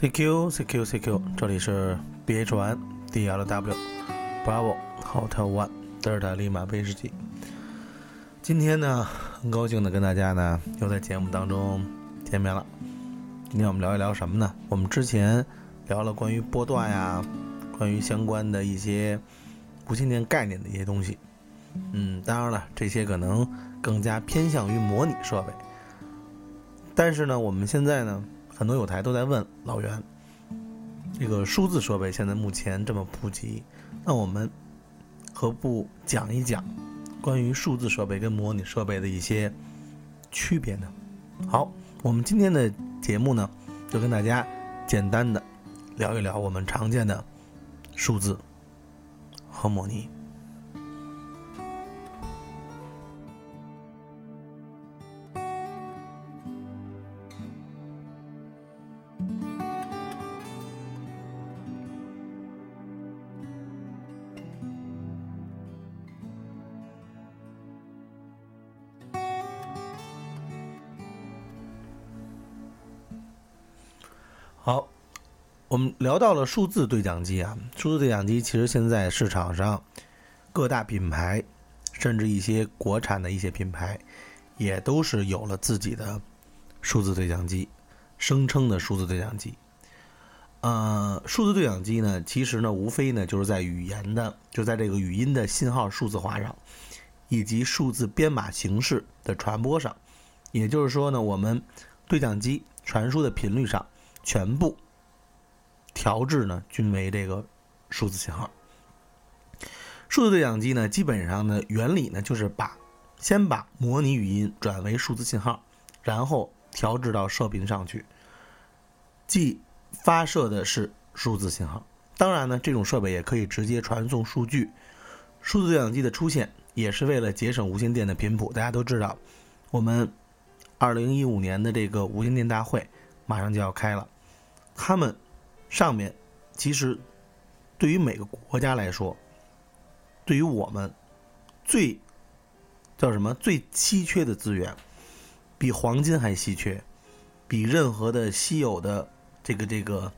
CQ CQ CQ，这里是 BH One DLW Bravo Hotel One 德尔塔利马威士忌。今天呢，很高兴的跟大家呢又在节目当中见面了。今天我们聊一聊什么呢？我们之前聊了关于波段呀，关于相关的一些无线电概念的一些东西。嗯，当然了，这些可能更加偏向于模拟设备。但是呢，我们现在呢。很多有台都在问老袁，这个数字设备现在目前这么普及，那我们何不讲一讲关于数字设备跟模拟设备的一些区别呢？好，我们今天的节目呢，就跟大家简单的聊一聊我们常见的数字和模拟。好，我们聊到了数字对讲机啊，数字对讲机其实现在市场上各大品牌，甚至一些国产的一些品牌，也都是有了自己的数字对讲机，声称的数字对讲机。呃，数字对讲机呢，其实呢，无非呢就是在语言的，就在这个语音的信号数字化上，以及数字编码形式的传播上，也就是说呢，我们对讲机传输的频率上。全部调制呢，均为这个数字信号。数字对讲机呢，基本上的，原理呢，就是把先把模拟语音转为数字信号，然后调制到射频上去，即发射的是数字信号。当然呢，这种设备也可以直接传送数据。数字对讲机的出现，也是为了节省无线电的频谱。大家都知道，我们二零一五年的这个无线电大会。马上就要开了，他们上面其实对于每个国家来说，对于我们最叫什么最稀缺的资源，比黄金还稀缺，比任何的稀有的这个这个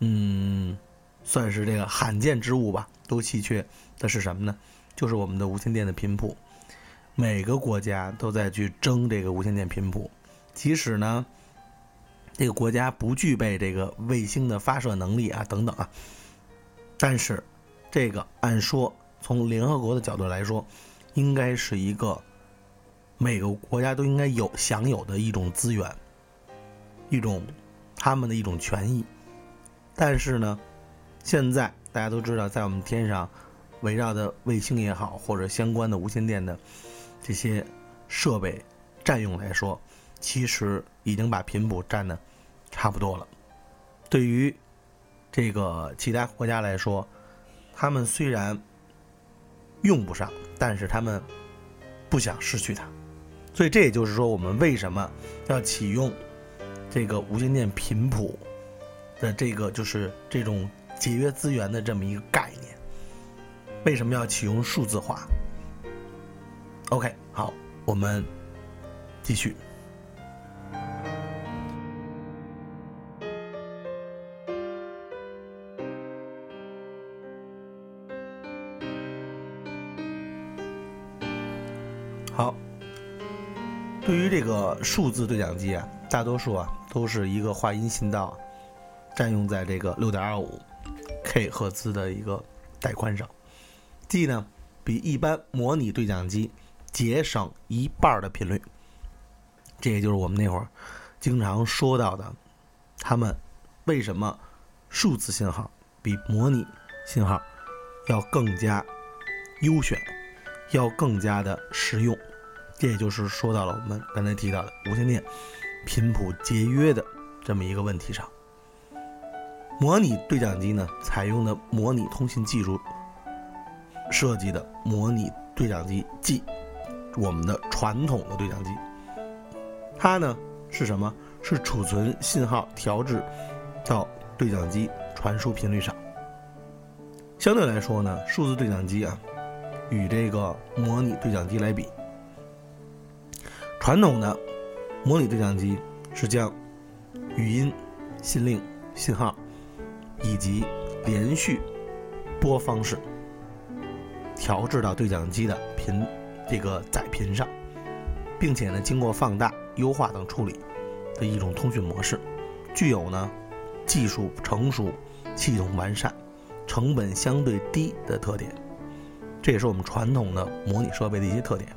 嗯，算是这个罕见之物吧，都稀缺的是什么呢？就是我们的无线电的频谱。每个国家都在去争这个无线电频谱，即使呢。这个国家不具备这个卫星的发射能力啊，等等啊。但是，这个按说从联合国的角度来说，应该是一个每个国家都应该有享有的一种资源，一种他们的一种权益。但是呢，现在大家都知道，在我们天上围绕的卫星也好，或者相关的无线电的这些设备占用来说。其实已经把频谱占的差不多了。对于这个其他国家来说，他们虽然用不上，但是他们不想失去它。所以这也就是说，我们为什么要启用这个无线电频谱的这个就是这种节约资源的这么一个概念？为什么要启用数字化？OK，好，我们继续。数字对讲机啊，大多数啊都是一个话音信道，占用在这个六点二五 K 赫兹的一个带宽上，即呢比一般模拟对讲机节省一半的频率。这也就是我们那会儿经常说到的，他们为什么数字信号比模拟信号要更加优选。要更加的实用，这也就是说到了我们刚才提到的无线电频谱节约的这么一个问题上。模拟对讲机呢，采用的模拟通信技术设计的模拟对讲机，即我们的传统的对讲机，它呢是什么？是储存信号调制到对讲机传输频率上。相对来说呢，数字对讲机啊。与这个模拟对讲机来比，传统的模拟对讲机是将语音、信令、信号以及连续播方式调制到对讲机的频这个载频上，并且呢，经过放大、优化等处理的一种通讯模式，具有呢技术成熟、系统完善、成本相对低的特点。这也是我们传统的模拟设备的一些特点。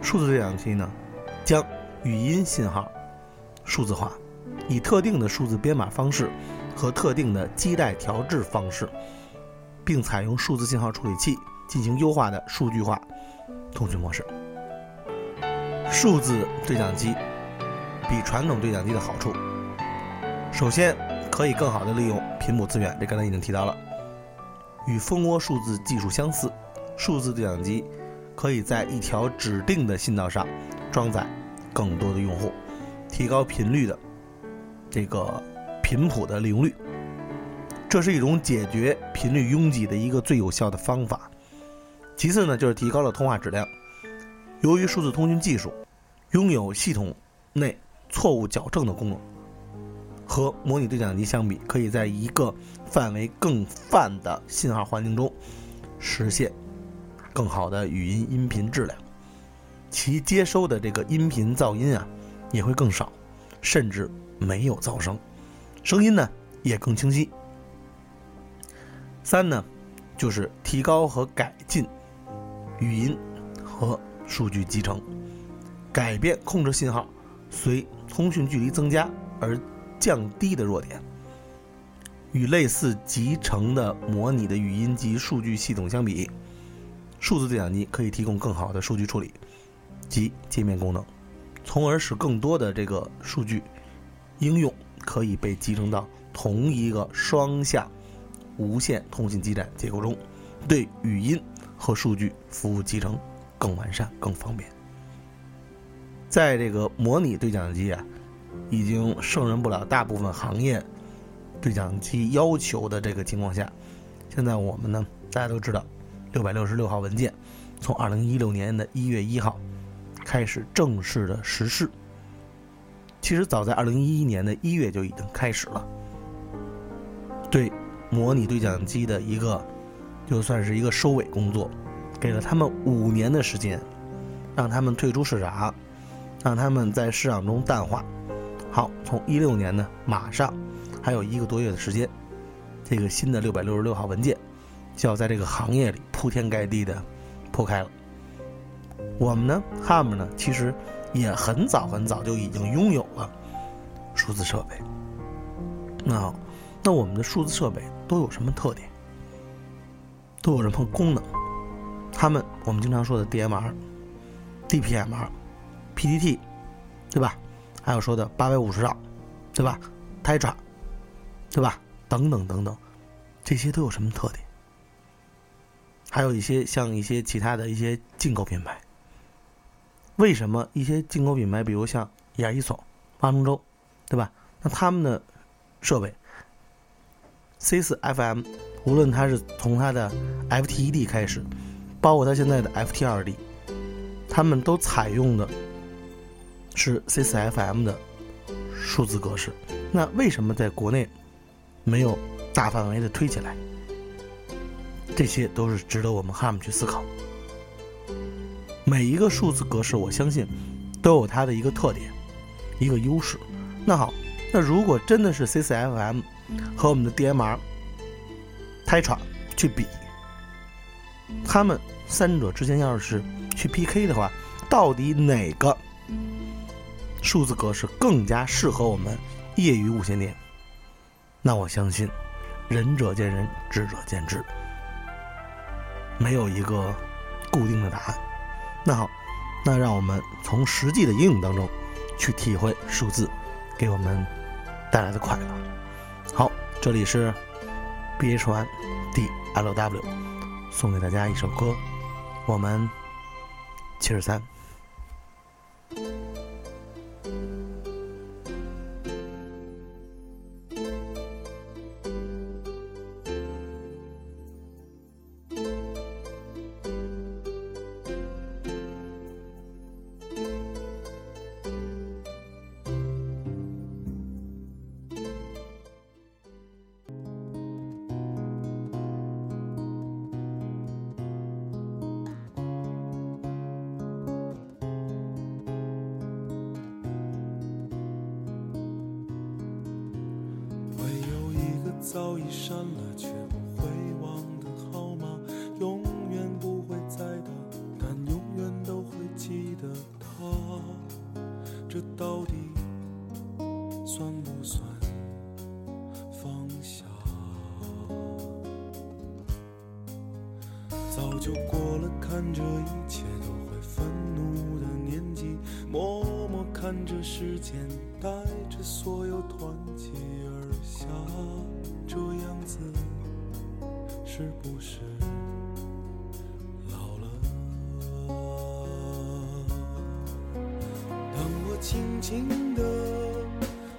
数字对讲机呢，将语音信号数字化，以特定的数字编码方式和特定的基带调制方式，并采用数字信号处理器进行优化的数据化通讯模式。数字对讲机比传统对讲机的好处，首先可以更好的利用频谱资源，这刚才已经提到了，与蜂窝数字技术相似，数字对讲机。可以在一条指定的信道上装载更多的用户，提高频率的这个频谱的利用率。这是一种解决频率拥挤的一个最有效的方法。其次呢，就是提高了通话质量。由于数字通讯技术拥有系统内错误矫正的功能，和模拟对讲机相比，可以在一个范围更泛的信号环境中实现。更好的语音音频质量，其接收的这个音频噪音啊也会更少，甚至没有噪声，声音呢也更清晰。三呢，就是提高和改进语音和数据集成，改变控制信号随通讯距离增加而降低的弱点。与类似集成的模拟的语音及数据系统相比。数字对讲机可以提供更好的数据处理及界面功能，从而使更多的这个数据应用可以被集成到同一个双向无线通信基站结构中，对语音和数据服务集成更完善、更方便。在这个模拟对讲机啊，已经胜任不了大部分行业对讲机要求的这个情况下，现在我们呢，大家都知道。六百六十六号文件从二零一六年的一月一号开始正式的实施。其实早在二零一一年的一月就已经开始了，对模拟对讲机的一个就算是一个收尾工作，给了他们五年的时间，让他们退出市场，让他们在市场中淡化。好，从一六年呢，马上还有一个多月的时间，这个新的六百六十六号文件。就要在这个行业里铺天盖地的铺开了。我们呢，HAM 呢，其实也很早很早就已经拥有了数字设备。那好那我们的数字设备都有什么特点？都有什么功能？他们我们经常说的 DMR、DPMR、PDT，对吧？还有说的八百五十兆，对吧？TETRA，对吧？等等等等，这些都有什么特点？还有一些像一些其他的一些进口品牌，为什么一些进口品牌，比如像亚一索、八龙洲，对吧？那他们的设备 C 四 FM，无论它是从它的 FTED 开始，包括它现在的 FT2D，他们都采用的是 C 四 FM 的数字格式。那为什么在国内没有大范围的推起来？这些都是值得我们 HAM 去思考。每一个数字格式，我相信都有它的一个特点，一个优势。那好，那如果真的是 CCFM 和我们的 DMR、Tetra 去比，他们三者之间要是去 PK 的话，到底哪个数字格式更加适合我们业余无线电？那我相信，仁者见仁，智者见智。没有一个固定的答案。那好，那让我们从实际的应用当中去体会数字给我们带来的快乐。好，这里是 B H One D L W，送给大家一首歌，我们七十三。早已删了却不会忘的号码，永远不会再打，但永远都会记得他。这到底算不算放下？早就过了看着一切都会愤怒的年纪，默默看着时间带着所有团结而下，这样子是不是老了？当我轻轻地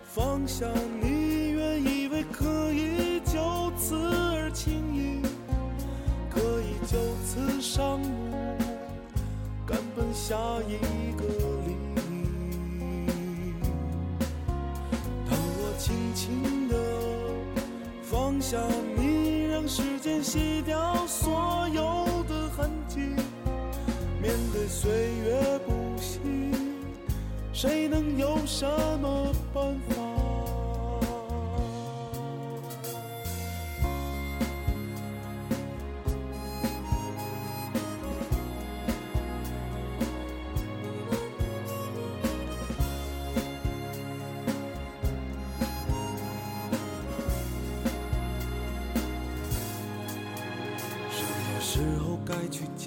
放下你，原以为可以就此而轻易。可以就此上路，赶奔下一洗掉所有的痕迹，面对岁月不息，谁能有什么办法？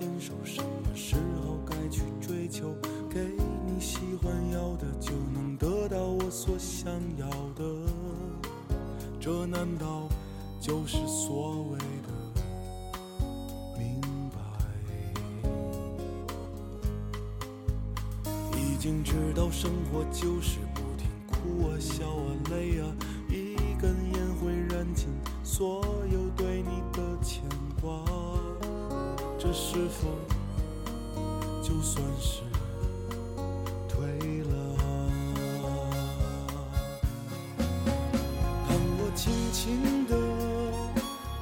该去坚守？什么时候该去追求？给你喜欢要的，就能得到我所想要的。这难道就是所谓的明白？已经知道生活就是不停哭啊、笑啊、累啊，一根烟会燃尽所有对你的。是否就算是退了？当我轻轻地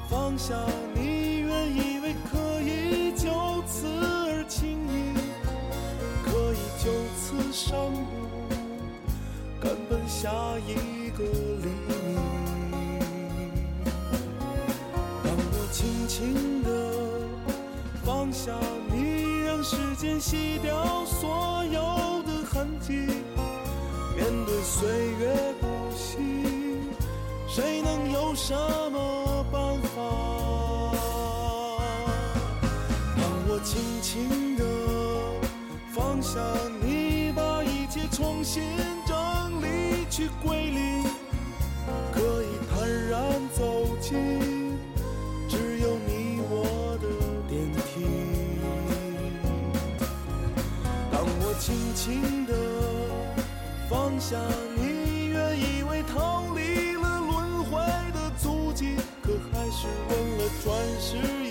放下你，原以为可以就此而轻易，可以就此上路，赶奔下一个黎明。当我轻轻地放下你，让时间洗掉所有的痕迹，面对岁月不息，谁能有什么办法？当我轻轻地放下你，把一切重新整理去归想你，原以为逃离了轮回的足迹，可还是问了转世。